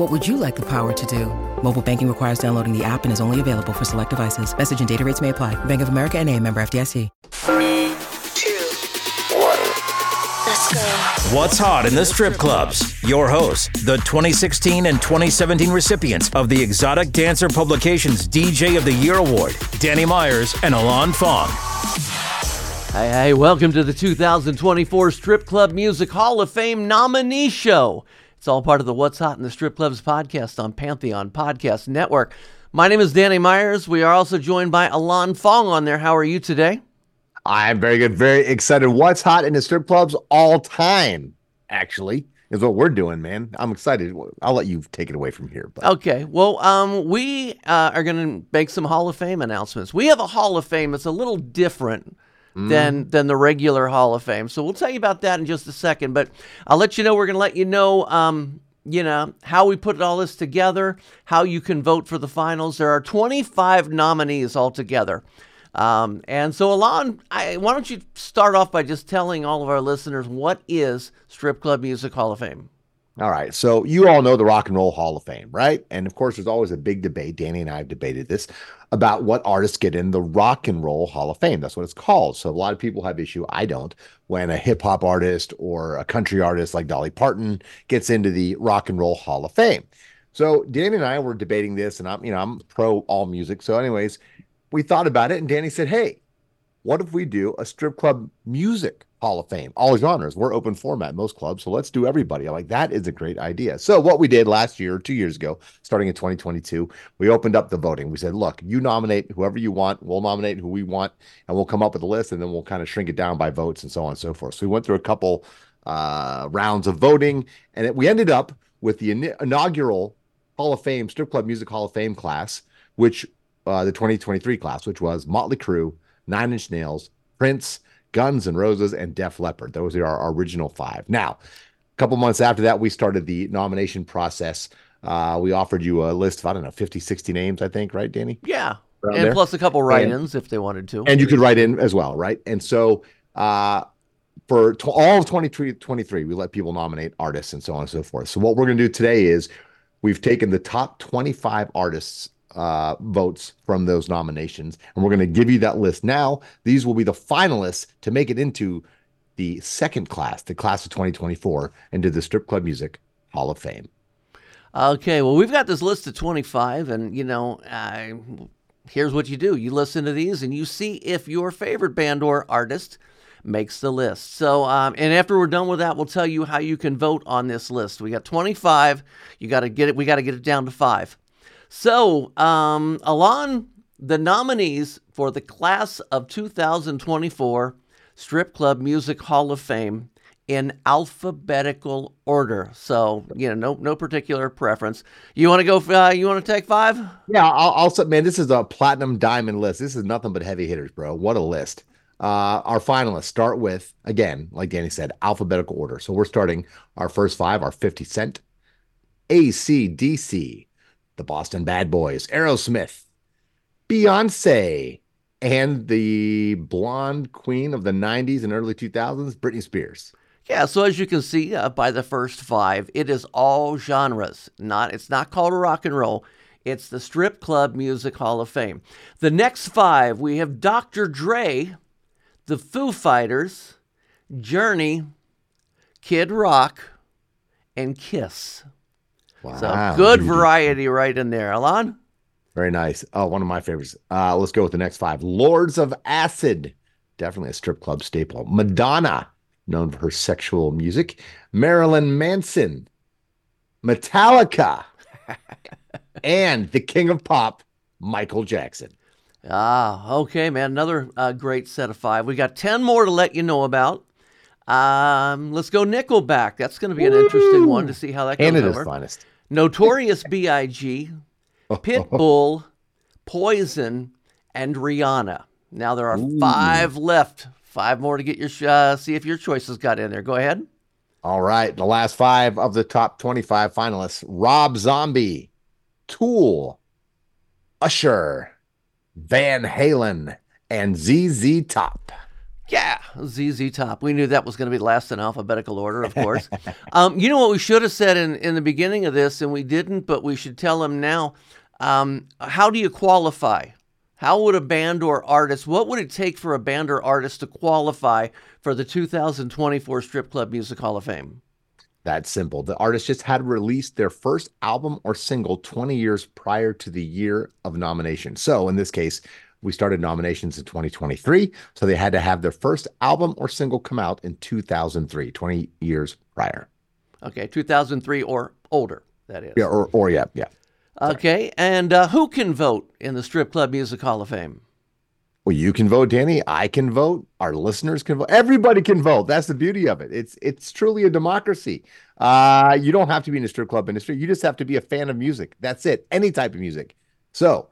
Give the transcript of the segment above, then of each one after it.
What would you like the power to do? Mobile banking requires downloading the app and is only available for select devices. Message and data rates may apply. Bank of America and a member FDIC. Three, two, one. Let's go. What's hot in the strip clubs? Your hosts, the 2016 and 2017 recipients of the Exotic Dancer Publications DJ of the Year Award, Danny Myers and Alon Fong. Hey, hey, welcome to the 2024 Strip Club Music Hall of Fame nominee show. It's all part of the What's Hot in the Strip Clubs podcast on Pantheon Podcast Network. My name is Danny Myers. We are also joined by Alon Fong on there. How are you today? I'm very good, very excited. What's hot in the strip clubs all time, actually, is what we're doing, man. I'm excited. I'll let you take it away from here. But. Okay. Well, um, we uh, are going to make some Hall of Fame announcements. We have a Hall of Fame that's a little different than than the regular Hall of Fame. So we'll tell you about that in just a second. But I'll let you know. We're going to let you know. Um, you know how we put all this together, how you can vote for the finals. There are 25 nominees altogether. Um, and so, Alon, I, why don't you start off by just telling all of our listeners what is Strip Club Music Hall of Fame? All right. So you all know the Rock and Roll Hall of Fame, right? And of course, there's always a big debate. Danny and I have debated this about what artists get in the Rock and Roll Hall of Fame. That's what it's called. So a lot of people have issue. I don't. When a hip hop artist or a country artist like Dolly Parton gets into the Rock and Roll Hall of Fame. So Danny and I were debating this, and I'm, you know, I'm pro all music. So, anyways, we thought about it, and Danny said, "Hey, what if we do a strip club music Hall of Fame, all genres. We're open format, most clubs. So let's do everybody. I'm like, that is a great idea. So, what we did last year, two years ago, starting in 2022, we opened up the voting. We said, look, you nominate whoever you want. We'll nominate who we want, and we'll come up with a list, and then we'll kind of shrink it down by votes and so on and so forth. So, we went through a couple uh, rounds of voting, and it, we ended up with the in- inaugural Hall of Fame, Strip Club Music Hall of Fame class, which uh, the 2023 class, which was Motley Crue, Nine Inch Nails, Prince, Guns and Roses, and Def Leppard. Those are our original five. Now, a couple months after that, we started the nomination process. Uh, we offered you a list of, I don't know, 50, 60 names, I think, right, Danny? Yeah. Around and there. plus a couple write-ins if they wanted to. And you could write in as well, right? And so uh, for t- all of 2023, we let people nominate artists and so on and so forth. So what we're going to do today is we've taken the top 25 artists uh, votes from those nominations, and we're going to give you that list now. These will be the finalists to make it into the second class, the class of 2024, into the Strip Club Music Hall of Fame. Okay, well, we've got this list of 25, and you know, uh, here's what you do you listen to these and you see if your favorite band or artist makes the list. So, um, and after we're done with that, we'll tell you how you can vote on this list. We got 25. You got to get it. We got to get it down to five. So, um, Alon, the nominees for the class of 2024 Strip Club Music Hall of Fame in alphabetical order. So, you know, no no particular preference. You want to go? Uh, you want to take five? Yeah, I'll, I'll man, this is a platinum diamond list. This is nothing but heavy hitters, bro. What a list. Uh, our finalists start with, again, like Danny said, alphabetical order. So we're starting our first five Our 50 Cent, ACDC, the Boston Bad Boys, Aerosmith, Beyonce, and the blonde queen of the 90s and early 2000s, Britney Spears. Yeah, so as you can see uh, by the first five, it is all genres. Not it's not called rock and roll. It's the Strip Club Music Hall of Fame. The next five, we have Dr. Dre, the Foo Fighters, Journey, Kid Rock, and Kiss. Wow. So good variety right in there. Alon? Very nice. Oh, one of my favorites. Uh, let's go with the next five. Lords of Acid, definitely a strip club staple. Madonna, known for her sexual music. Marilyn Manson, Metallica, and the king of pop, Michael Jackson. Ah, okay, man. Another uh, great set of five. We got 10 more to let you know about. Um, let's go Nickelback. That's going to be an interesting one to see how that goes Canada's over. finest. Notorious B.I.G., Pitbull, Poison, and Rihanna. Now there are five left. Five more to get your uh, see if your choices got in there. Go ahead. All right, the last five of the top 25 finalists Rob Zombie, Tool, Usher, Van Halen, and ZZ Top. Yeah, ZZ Top. We knew that was going to be last in alphabetical order, of course. um, you know what we should have said in, in the beginning of this, and we didn't, but we should tell them now. Um, how do you qualify? How would a band or artist, what would it take for a band or artist to qualify for the 2024 Strip Club Music Hall of Fame? That's simple. The artist just had released their first album or single 20 years prior to the year of nomination. So in this case, we started nominations in 2023. So they had to have their first album or single come out in 2003, 20 years prior. Okay, 2003 or older, that is. Yeah, or, or yeah, yeah. Okay, and uh, who can vote in the Strip Club Music Hall of Fame? Well, you can vote, Danny. I can vote. Our listeners can vote. Everybody can vote. That's the beauty of it. It's it's truly a democracy. Uh, you don't have to be in the strip club industry. You just have to be a fan of music. That's it. Any type of music. So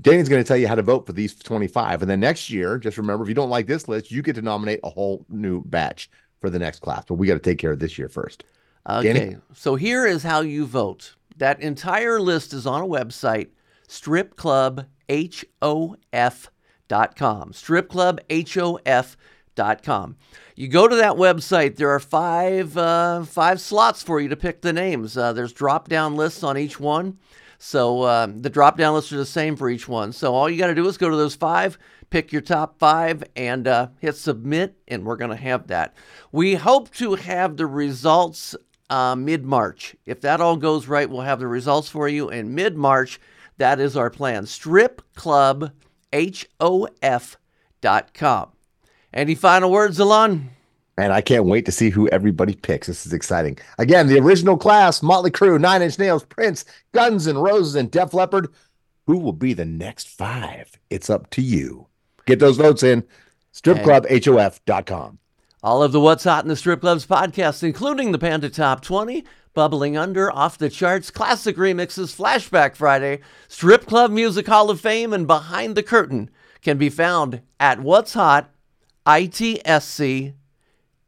Danny's going to tell you how to vote for these 25. And then next year, just remember, if you don't like this list, you get to nominate a whole new batch for the next class. But we got to take care of this year first. Okay, Danny? so here is how you vote. That entire list is on a website, stripclubhof.com. Stripclubhof.com. You go to that website. There are five uh, five slots for you to pick the names. Uh, there's drop down lists on each one. So uh, the drop down lists are the same for each one. So all you got to do is go to those five, pick your top five, and uh, hit submit, and we're going to have that. We hope to have the results uh, mid March. If that all goes right, we'll have the results for you in mid March. That is our plan. StripClubHof.com. Any final words, Alon? And I can't wait to see who everybody picks. This is exciting. Again, the original class Motley Crue, Nine Inch Nails, Prince, Guns and Roses, and Def Leppard. Who will be the next five? It's up to you. Get those votes in stripclubhof.com. All of the What's Hot in the Strip Clubs podcasts, including the Panda Top 20, Bubbling Under, Off the Charts, Classic Remixes, Flashback Friday, Strip Club Music Hall of Fame, and Behind the Curtain, can be found at What's Hot, ITSC.com.